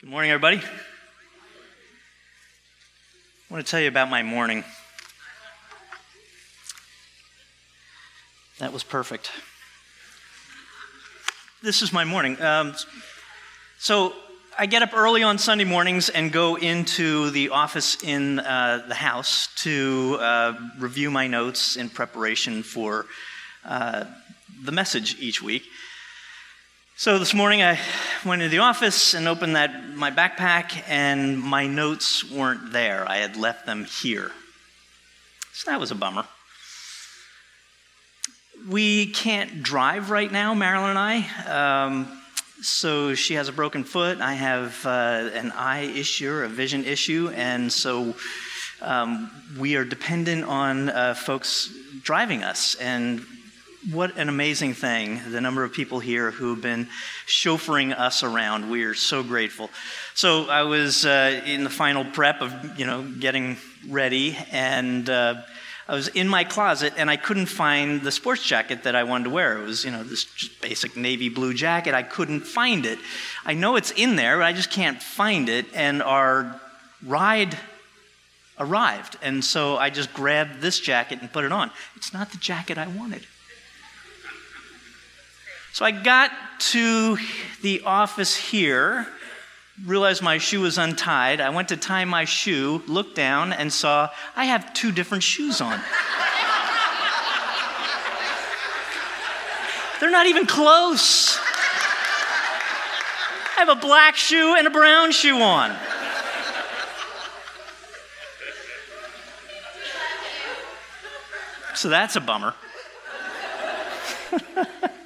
Good morning, everybody. I want to tell you about my morning. That was perfect. This is my morning. Um, so I get up early on Sunday mornings and go into the office in uh, the house to uh, review my notes in preparation for uh, the message each week. So this morning I went into the office and opened that my backpack and my notes weren't there. I had left them here. So that was a bummer. We can't drive right now, Marilyn and I. Um, so she has a broken foot. I have uh, an eye issue, a vision issue, and so um, we are dependent on uh, folks driving us. And what an amazing thing, the number of people here who have been chauffeuring us around. We are so grateful. So I was uh, in the final prep of, you know, getting ready, and uh, I was in my closet, and I couldn't find the sports jacket that I wanted to wear. It was, you know, this just basic navy blue jacket. I couldn't find it. I know it's in there, but I just can't find it, and our ride arrived. And so I just grabbed this jacket and put it on. It's not the jacket I wanted. So I got to the office here, realized my shoe was untied. I went to tie my shoe, looked down, and saw I have two different shoes on. They're not even close. I have a black shoe and a brown shoe on. So that's a bummer.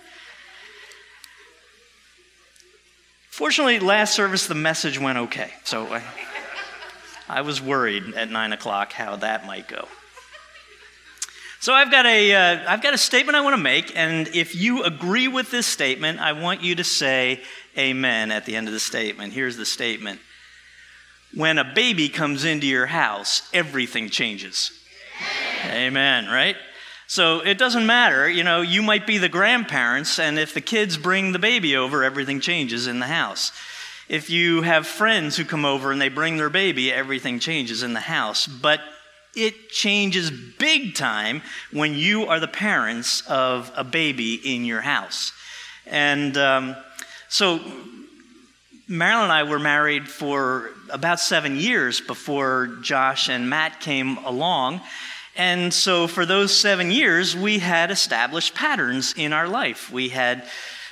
Fortunately, last service, the message went okay. So I, I was worried at 9 o'clock how that might go. So I've got, a, have uh, got a statement I want to make, and if you agree with this statement, I want you to say amen at the end of the statement. Here's the statement When a baby comes into your house, everything changes. Amen, amen right? So it doesn't matter, you know, you might be the grandparents, and if the kids bring the baby over, everything changes in the house. If you have friends who come over and they bring their baby, everything changes in the house. But it changes big time when you are the parents of a baby in your house. And um, so Marilyn and I were married for about seven years before Josh and Matt came along. And so, for those seven years, we had established patterns in our life. We had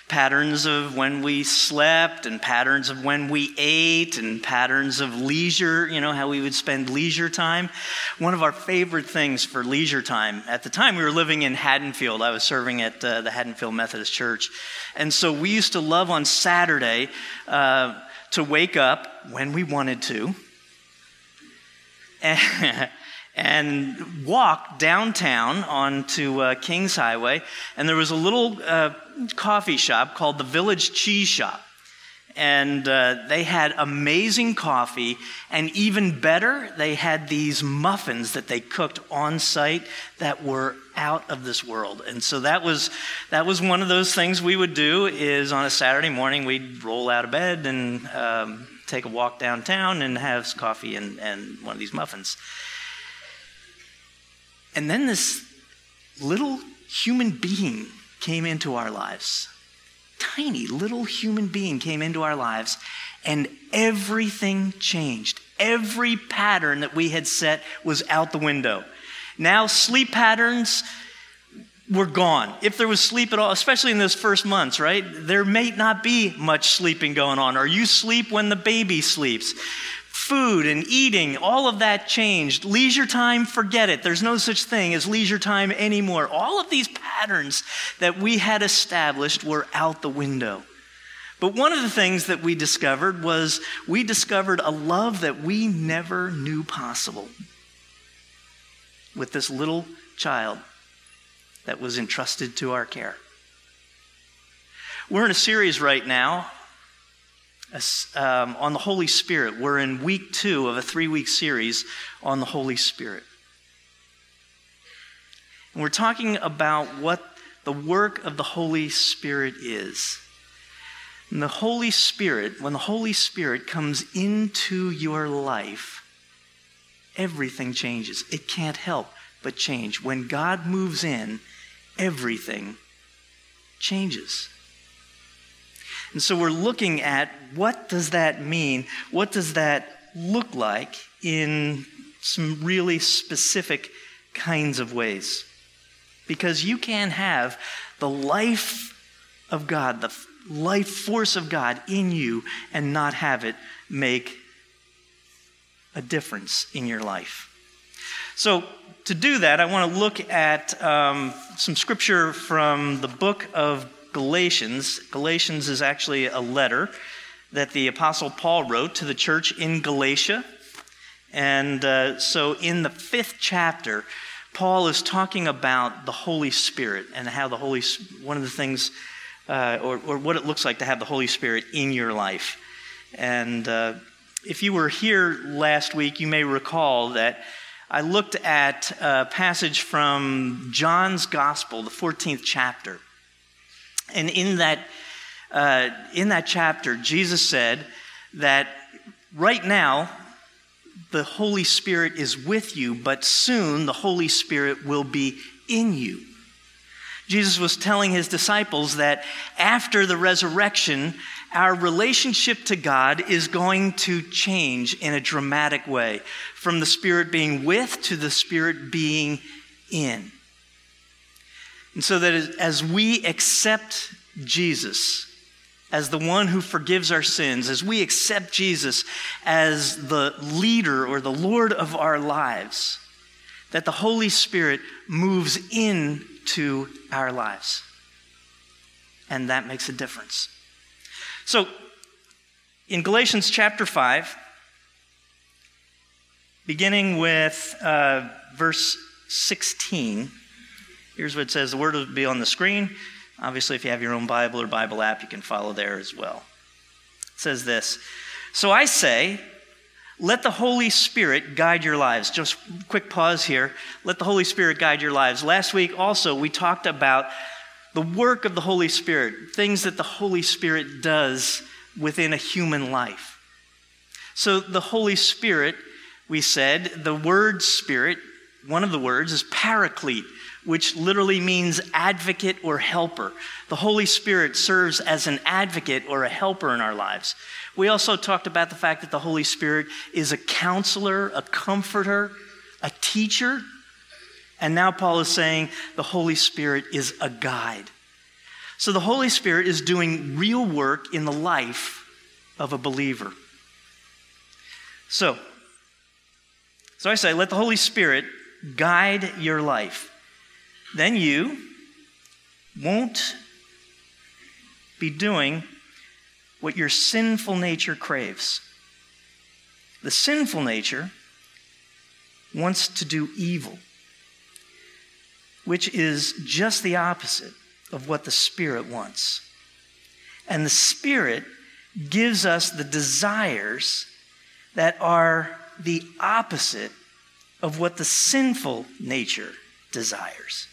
patterns of when we slept, and patterns of when we ate, and patterns of leisure, you know, how we would spend leisure time. One of our favorite things for leisure time, at the time we were living in Haddonfield, I was serving at uh, the Haddonfield Methodist Church. And so, we used to love on Saturday uh, to wake up when we wanted to. and walked downtown onto uh, Kings Highway, and there was a little uh, coffee shop called the Village Cheese Shop. And uh, they had amazing coffee, and even better, they had these muffins that they cooked on site that were out of this world. And so that was that was one of those things we would do. Is on a Saturday morning we'd roll out of bed and um, take a walk downtown and have coffee and, and one of these muffins. And then this little human being came into our lives. Tiny little human being came into our lives, and everything changed. Every pattern that we had set was out the window. Now, sleep patterns were gone. If there was sleep at all, especially in those first months, right? There may not be much sleeping going on, or you sleep when the baby sleeps food and eating, all of that changed. Leisure time, forget it. There's no such thing as leisure time anymore. All of these patterns that we had established were out the window. But one of the things that we discovered was we discovered a love that we never knew possible with this little child that was entrusted to our care. We're in a series right now um, on the Holy Spirit. We're in week two of a three week series on the Holy Spirit. And we're talking about what the work of the Holy Spirit is. And the Holy Spirit, when the Holy Spirit comes into your life, everything changes. It can't help but change. When God moves in, everything changes. And so we're looking at what does that mean? What does that look like in some really specific kinds of ways? Because you can have the life of God, the life force of God in you, and not have it make a difference in your life. So, to do that, I want to look at um, some scripture from the book of Galatians. Galatians is actually a letter that the Apostle Paul wrote to the church in Galatia. And uh, so, in the fifth chapter, Paul is talking about the Holy Spirit and how the Holy one of the things, uh, or, or, what it looks like to have the Holy Spirit in your life. And uh, if you were here last week, you may recall that I looked at a passage from John's Gospel, the 14th chapter. And in that, uh, in that chapter, Jesus said that right now, the Holy Spirit is with you, but soon the Holy Spirit will be in you. Jesus was telling his disciples that after the resurrection, our relationship to God is going to change in a dramatic way from the Spirit being with to the Spirit being in. And so that as we accept Jesus as the one who forgives our sins, as we accept Jesus as the leader or the Lord of our lives, that the Holy Spirit moves into our lives. And that makes a difference. So, in Galatians chapter 5, beginning with uh, verse 16, here's what it says the word will be on the screen. Obviously, if you have your own Bible or Bible app, you can follow there as well. It says this So I say, let the Holy Spirit guide your lives. Just quick pause here. Let the Holy Spirit guide your lives. Last week also, we talked about the work of the Holy Spirit, things that the Holy Spirit does within a human life. So, the Holy Spirit, we said, the word spirit, one of the words is paraclete, which literally means advocate or helper. The Holy Spirit serves as an advocate or a helper in our lives. We also talked about the fact that the Holy Spirit is a counselor, a comforter, a teacher. And now Paul is saying the Holy Spirit is a guide. So the Holy Spirit is doing real work in the life of a believer. So, so I say, let the Holy Spirit guide your life. Then you won't be doing what your sinful nature craves. The sinful nature wants to do evil which is just the opposite of what the Spirit wants. And the Spirit gives us the desires that are the opposite of what the sinful nature desires.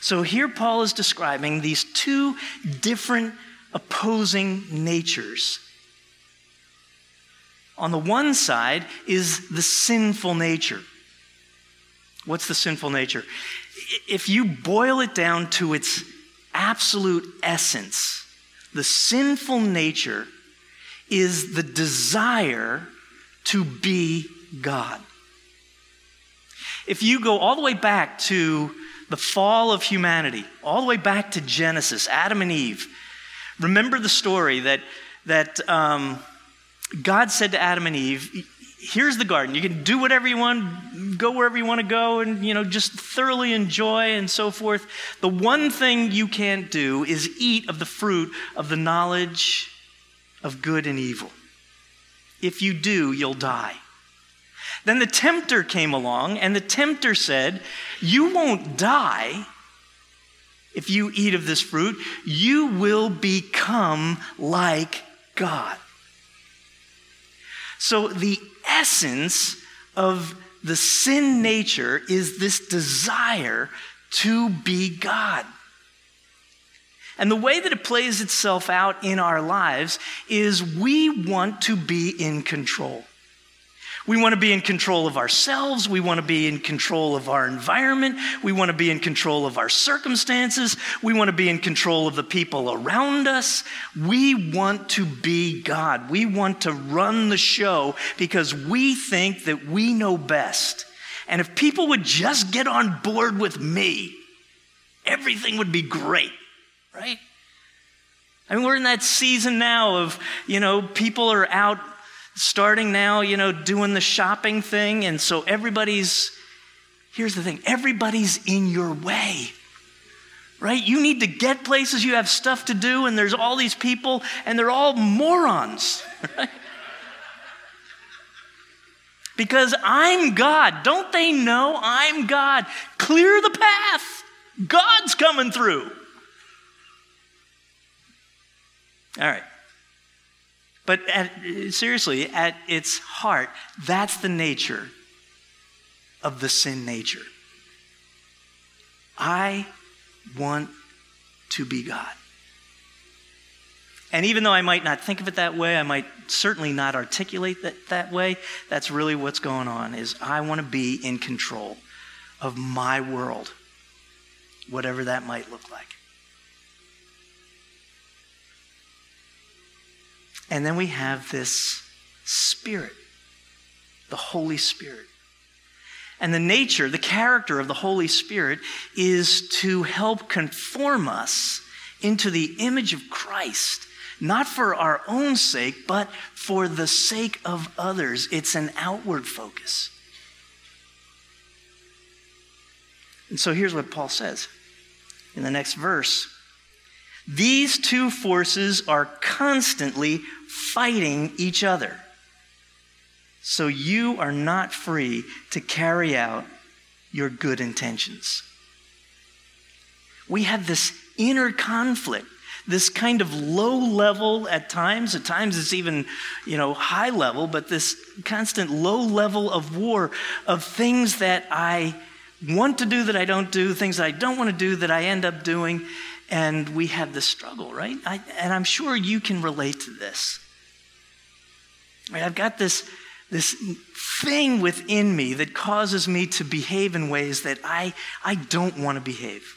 So here Paul is describing these two different opposing natures. On the one side is the sinful nature. What's the sinful nature? if you boil it down to its absolute essence, the sinful nature is the desire to be God. If you go all the way back to the fall of humanity, all the way back to Genesis, Adam and Eve, remember the story that, that um, God said to Adam and Eve, here's the garden. You can do whatever you want, go wherever you want to go, and you know, just thoroughly enjoy and so forth. The one thing you can't do is eat of the fruit of the knowledge of good and evil. If you do, you'll die. Then the tempter came along, and the tempter said, You won't die if you eat of this fruit, you will become like God. So the essence of the sin nature is this desire to be God. And the way that it plays itself out in our lives is we want to be in control. We want to be in control of ourselves. We want to be in control of our environment. We want to be in control of our circumstances. We want to be in control of the people around us. We want to be God. We want to run the show because we think that we know best. And if people would just get on board with me, everything would be great, right? I mean, we're in that season now of, you know, people are out starting now, you know, doing the shopping thing. And so everybody's, here's the thing everybody's in your way. Right? You need to get places, you have stuff to do, and there's all these people, and they're all morons. Right? Because I'm God. Don't they know I'm God? Clear the path. God's coming through. All right. But at, seriously, at its heart, that's the nature of the sin nature. I want to be God. And even though I might not think of it that way, I might certainly not articulate that that way, that's really what's going on is I want to be in control of my world, whatever that might look like. And then we have this Spirit, the Holy Spirit. And the nature, the character of the Holy Spirit is to help conform us into the image of Christ, not for our own sake, but for the sake of others. It's an outward focus. And so here's what Paul says in the next verse these two forces are constantly fighting each other. So you are not free to carry out your good intentions. We have this inner conflict, this kind of low level at times, at times it's even, you know, high level, but this constant low level of war of things that I want to do that I don't do, things that I don't want to do that I end up doing and we have this struggle, right? I, and I'm sure you can relate to this. Right, I've got this, this thing within me that causes me to behave in ways that I, I don't want to behave.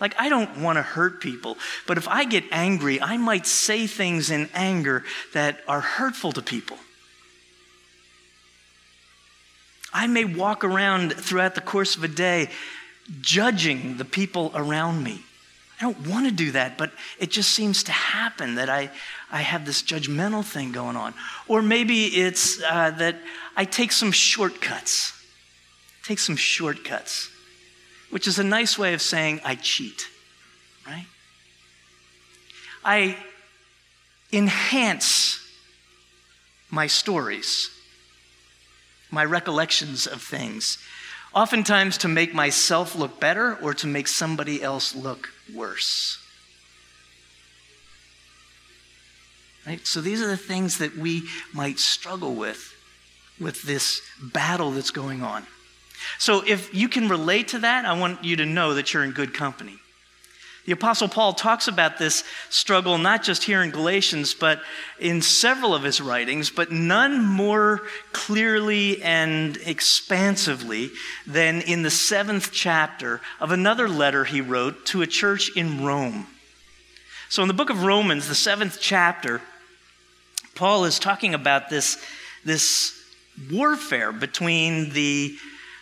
Like, I don't want to hurt people, but if I get angry, I might say things in anger that are hurtful to people. I may walk around throughout the course of a day judging the people around me. I don't want to do that, but it just seems to happen that I, I have this judgmental thing going on. Or maybe it's uh, that I take some shortcuts. Take some shortcuts, which is a nice way of saying I cheat, right? I enhance my stories, my recollections of things oftentimes to make myself look better or to make somebody else look worse. Right? So these are the things that we might struggle with with this battle that's going on. So if you can relate to that, I want you to know that you're in good company. The Apostle Paul talks about this struggle not just here in Galatians, but in several of his writings, but none more clearly and expansively than in the seventh chapter of another letter he wrote to a church in Rome. So, in the book of Romans, the seventh chapter, Paul is talking about this, this warfare between the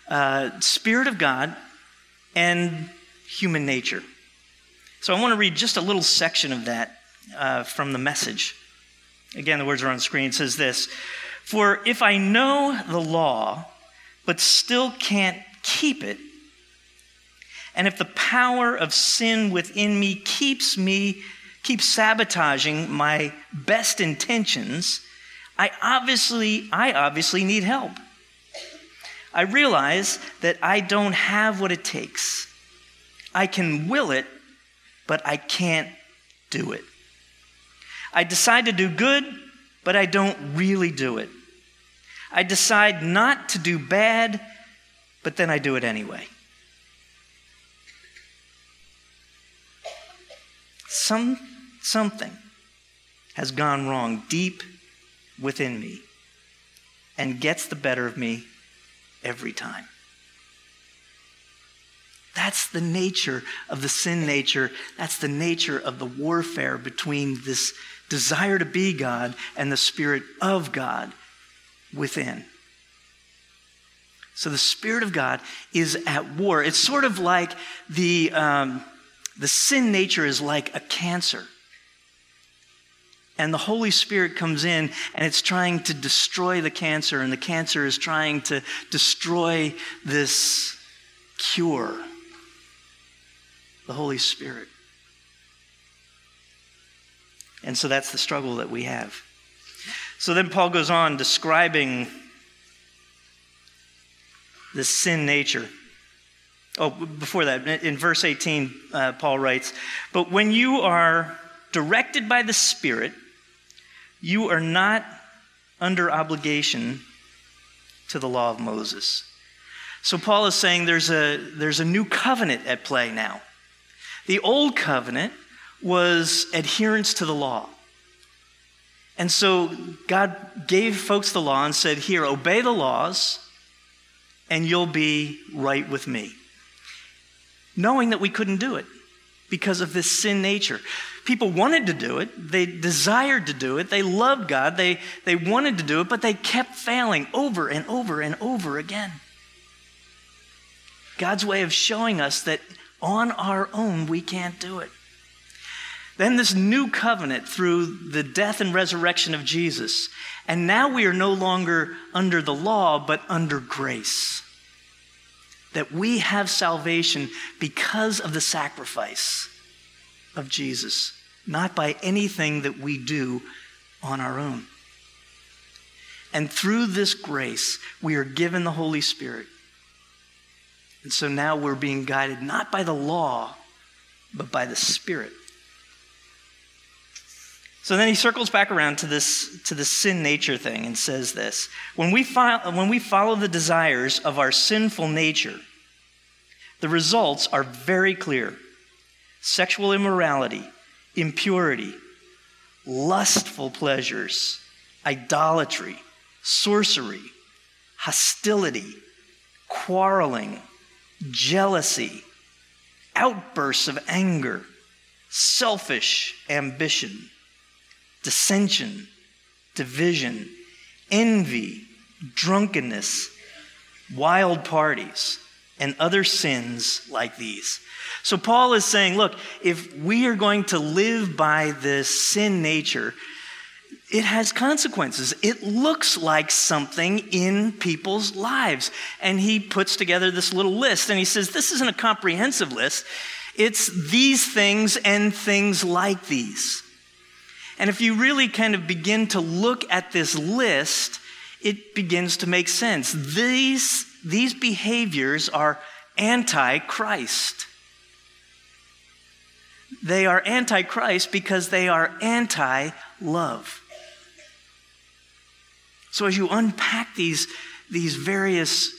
uh, Spirit of God and human nature. So I want to read just a little section of that uh, from the message. Again, the words are on the screen. It says this For if I know the law, but still can't keep it, and if the power of sin within me keeps me, keeps sabotaging my best intentions, I obviously, I obviously need help. I realize that I don't have what it takes. I can will it, but I can't do it. I decide to do good, but I don't really do it. I decide not to do bad, but then I do it anyway. some, something has gone wrong deep within me and gets the better of me every time. That's the nature of the sin nature. That's the nature of the warfare between this desire to be God and the Spirit of God within. So the Spirit of God is at war. It's sort of like the, um, the sin nature is like a cancer. And the Holy Spirit comes in and it's trying to destroy the cancer, and the cancer is trying to destroy this cure the Holy Spirit. And so that's the struggle that we have. So then Paul goes on describing the sin nature. Oh, before that, in verse 18, uh, Paul writes, But when you are directed by the Spirit, you are not under obligation to the law of Moses. So Paul is saying there's a, there's a new covenant at play now. The old covenant was adherence to the law. And so God gave folks the law and said, Here, obey the laws, and you'll be right with me. Knowing that we couldn't do it because of this sin nature. People wanted to do it, they desired to do it, they loved God, they, they wanted to do it, but they kept failing over and over and over again. God's way of showing us that on our own, we can't do it. Then, this new covenant through the death and resurrection of Jesus. And now we are no longer under the law, but under grace. That we have salvation because of the sacrifice of Jesus, not by anything that we do on our own. And through this grace, we are given the Holy Spirit and so now we're being guided not by the law, but by the Spirit. So then he circles back around to this, to the sin nature thing and says this when we, fo- when we follow the desires of our sinful nature, the results are very clear sexual immorality, impurity, lustful pleasures, idolatry, sorcery, hostility, quarreling jealousy, outbursts of anger, selfish ambition, dissension, division, envy, drunkenness, wild parties, and other sins like these. So, Paul is saying, look, if we are going to live by this sin nature, it has consequences. It looks like something in people's lives. And he puts together this little list and he says, This isn't a comprehensive list. It's these things and things like these. And if you really kind of begin to look at this list, it begins to make sense. These, these behaviors are anti Christ. They are anti Christ because they are anti love. So as you unpack these, these various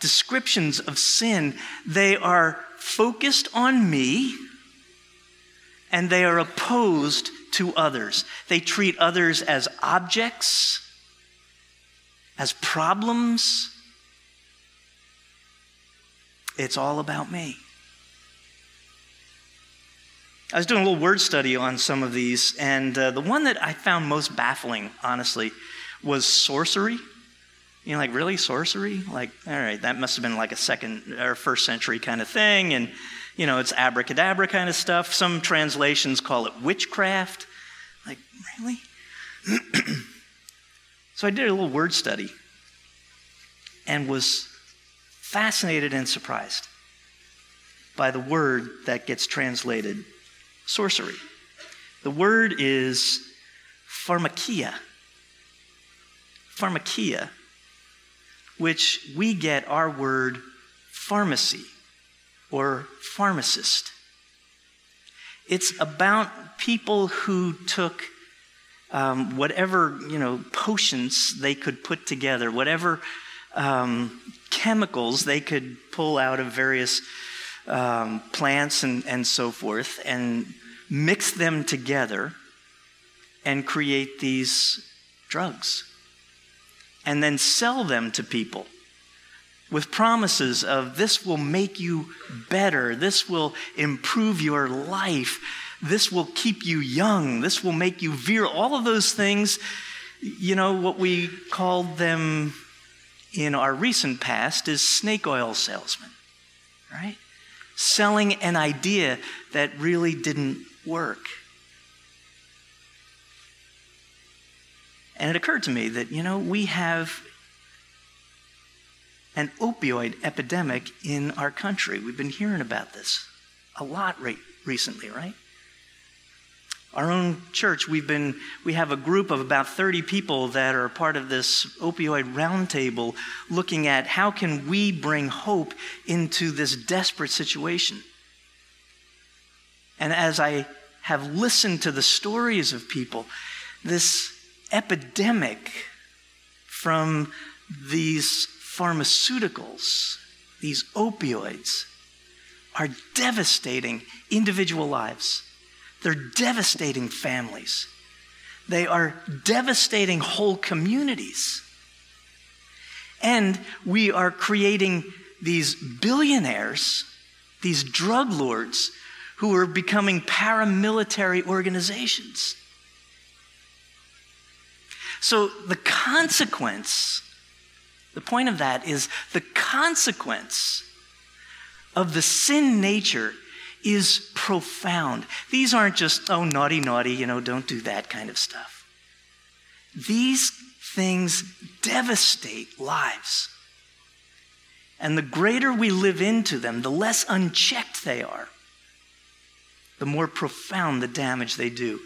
descriptions of sin, they are focused on me and they are opposed to others. They treat others as objects, as problems. It's all about me. I was doing a little word study on some of these, and uh, the one that I found most baffling, honestly, was sorcery. You know, like really sorcery? Like, all right, that must have been like a second or first century kind of thing. And, you know, it's abracadabra kind of stuff. Some translations call it witchcraft. Like, really? so I did a little word study and was fascinated and surprised by the word that gets translated sorcery. The word is pharmakia pharmakia, which we get our word pharmacy or pharmacist. It's about people who took um, whatever you know potions they could put together, whatever um, chemicals they could pull out of various um, plants and, and so forth, and mix them together and create these drugs and then sell them to people with promises of this will make you better, this will improve your life, this will keep you young, this will make you virile. All of those things, you know, what we called them in our recent past is snake oil salesmen, right? Selling an idea that really didn't work. And it occurred to me that, you know, we have an opioid epidemic in our country. We've been hearing about this a lot re- recently, right? Our own church, we've been, we have a group of about 30 people that are part of this opioid roundtable looking at how can we bring hope into this desperate situation. And as I have listened to the stories of people, this epidemic from these pharmaceuticals, these opioids, are devastating individual lives. They're devastating families. They are devastating whole communities. And we are creating these billionaires, these drug lords, who are becoming paramilitary organizations. So the consequence the point of that is the consequence of the sin nature is profound. These aren't just, oh, naughty, naughty, you know, don't do that kind of stuff. These things devastate lives. And the greater we live into them, the less unchecked they are, the more profound the damage they do,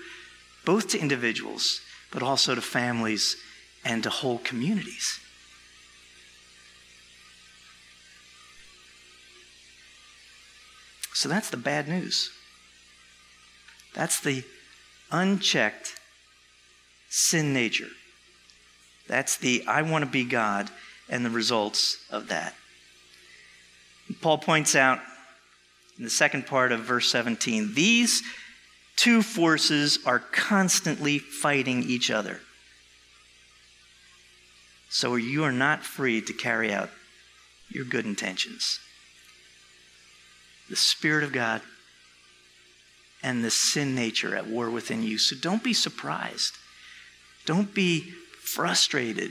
both to individuals, but also to families and to whole communities. So that's the bad news. That's the unchecked sin nature. That's the I want to be God and the results of that. Paul points out in the second part of verse 17 these two forces are constantly fighting each other. So you are not free to carry out your good intentions the Spirit of God and the sin nature at war within you. So don't be surprised. Don't be frustrated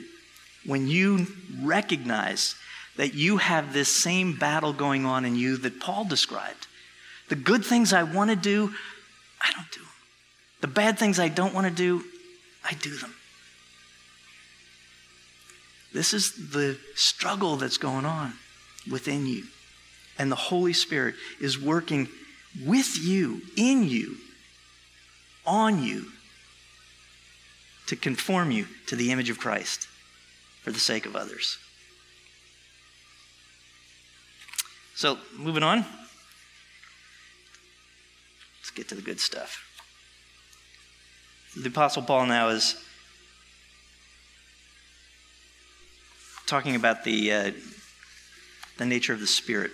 when you recognize that you have this same battle going on in you that Paul described. The good things I want to do, I don't do them. The bad things I don't want to do, I do them. This is the struggle that's going on within you and the Holy Spirit is working with you, in you, on you, to conform you to the image of Christ for the sake of others. So, moving on. Get to the good stuff. The Apostle Paul now is talking about the, uh, the nature of the Spirit.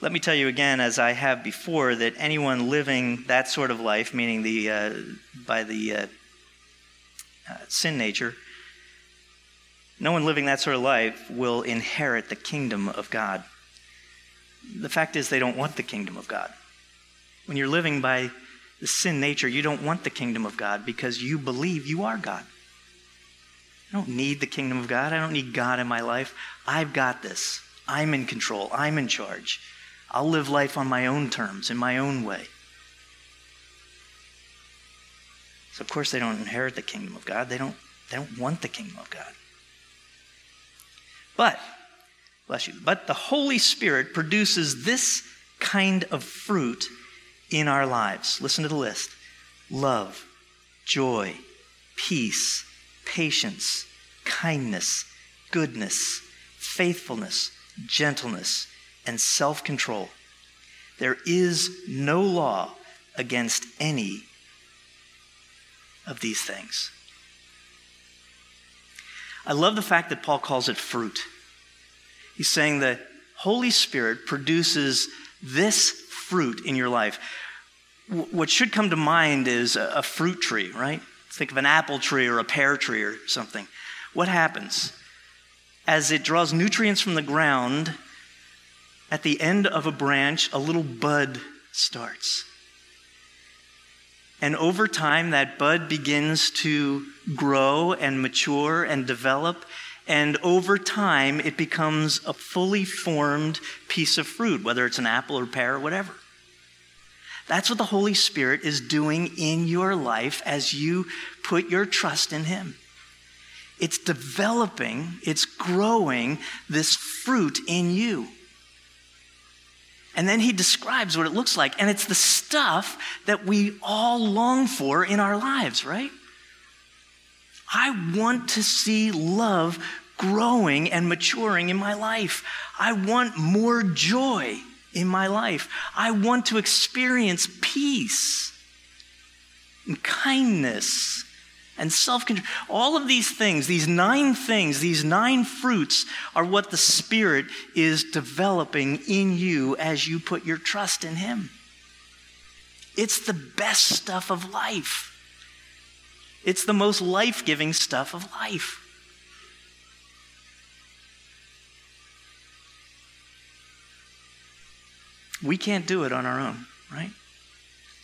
Let me tell you again, as I have before, that anyone living that sort of life, meaning the, uh, by the uh, uh, sin nature, no one living that sort of life will inherit the kingdom of God. The fact is, they don't want the kingdom of God. When you're living by the sin nature, you don't want the kingdom of God because you believe you are God. I don't need the kingdom of God. I don't need God in my life. I've got this. I'm in control. I'm in charge. I'll live life on my own terms, in my own way. So of course they don't inherit the kingdom of God. They don't, they don't want the kingdom of God. But, bless you, but the Holy Spirit produces this kind of fruit in our lives. Listen to the list love, joy, peace, patience, kindness, goodness, faithfulness, gentleness and self control. There is no law against any of these things. I love the fact that Paul calls it fruit. He's saying the Holy Spirit produces this fruit in your life, what should come to mind is a fruit tree, right? Think of an apple tree or a pear tree or something. What happens? As it draws nutrients from the ground, at the end of a branch, a little bud starts. And over time, that bud begins to grow and mature and develop. And over time, it becomes a fully formed piece of fruit, whether it's an apple or pear or whatever. That's what the Holy Spirit is doing in your life as you put your trust in Him. It's developing, it's growing this fruit in you. And then he describes what it looks like. And it's the stuff that we all long for in our lives, right? I want to see love growing and maturing in my life. I want more joy in my life. I want to experience peace and kindness and self control. All of these things, these nine things, these nine fruits, are what the Spirit is developing in you as you put your trust in Him. It's the best stuff of life, it's the most life giving stuff of life. We can't do it on our own, right?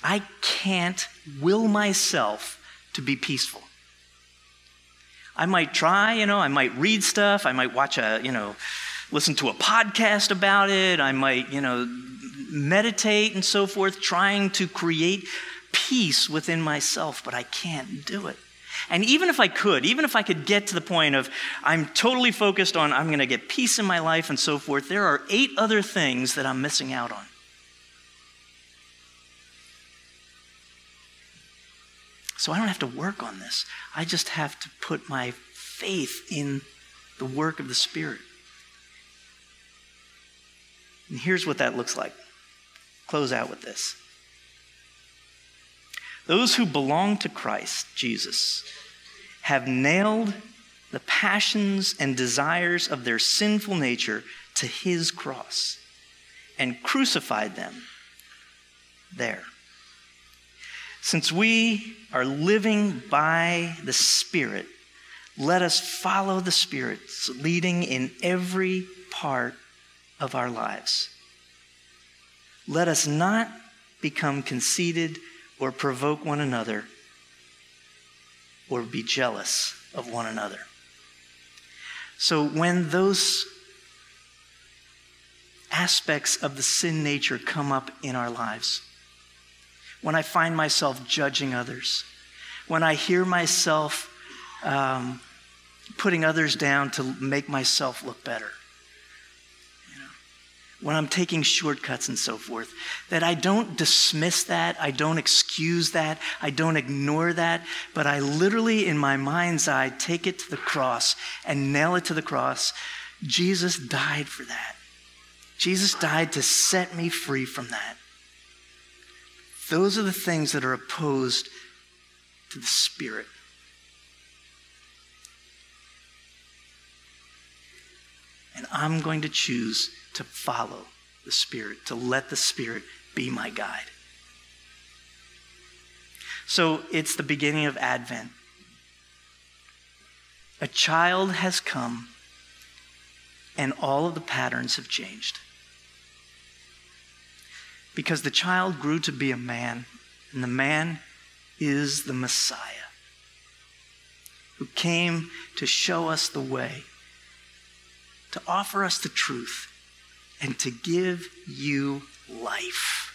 I can't will myself to be peaceful. I might try, you know, I might read stuff, I might watch a, you know, listen to a podcast about it, I might, you know, meditate and so forth, trying to create peace within myself, but I can't do it. And even if I could, even if I could get to the point of I'm totally focused on I'm going to get peace in my life and so forth, there are eight other things that I'm missing out on. So I don't have to work on this. I just have to put my faith in the work of the Spirit. And here's what that looks like. Close out with this. Those who belong to Christ Jesus have nailed the passions and desires of their sinful nature to his cross and crucified them there. Since we are living by the Spirit, let us follow the Spirit's leading in every part of our lives. Let us not become conceited or provoke one another or be jealous of one another. So when those aspects of the sin nature come up in our lives, when I find myself judging others, when I hear myself um, putting others down to make myself look better, when I'm taking shortcuts and so forth, that I don't dismiss that, I don't excuse that, I don't ignore that, but I literally, in my mind's eye, take it to the cross and nail it to the cross. Jesus died for that. Jesus died to set me free from that. Those are the things that are opposed to the Spirit. And I'm going to choose to follow the Spirit, to let the Spirit be my guide. So it's the beginning of Advent. A child has come, and all of the patterns have changed because the child grew to be a man, and the man is the Messiah who came to show us the way, to offer us the truth, and to give you life.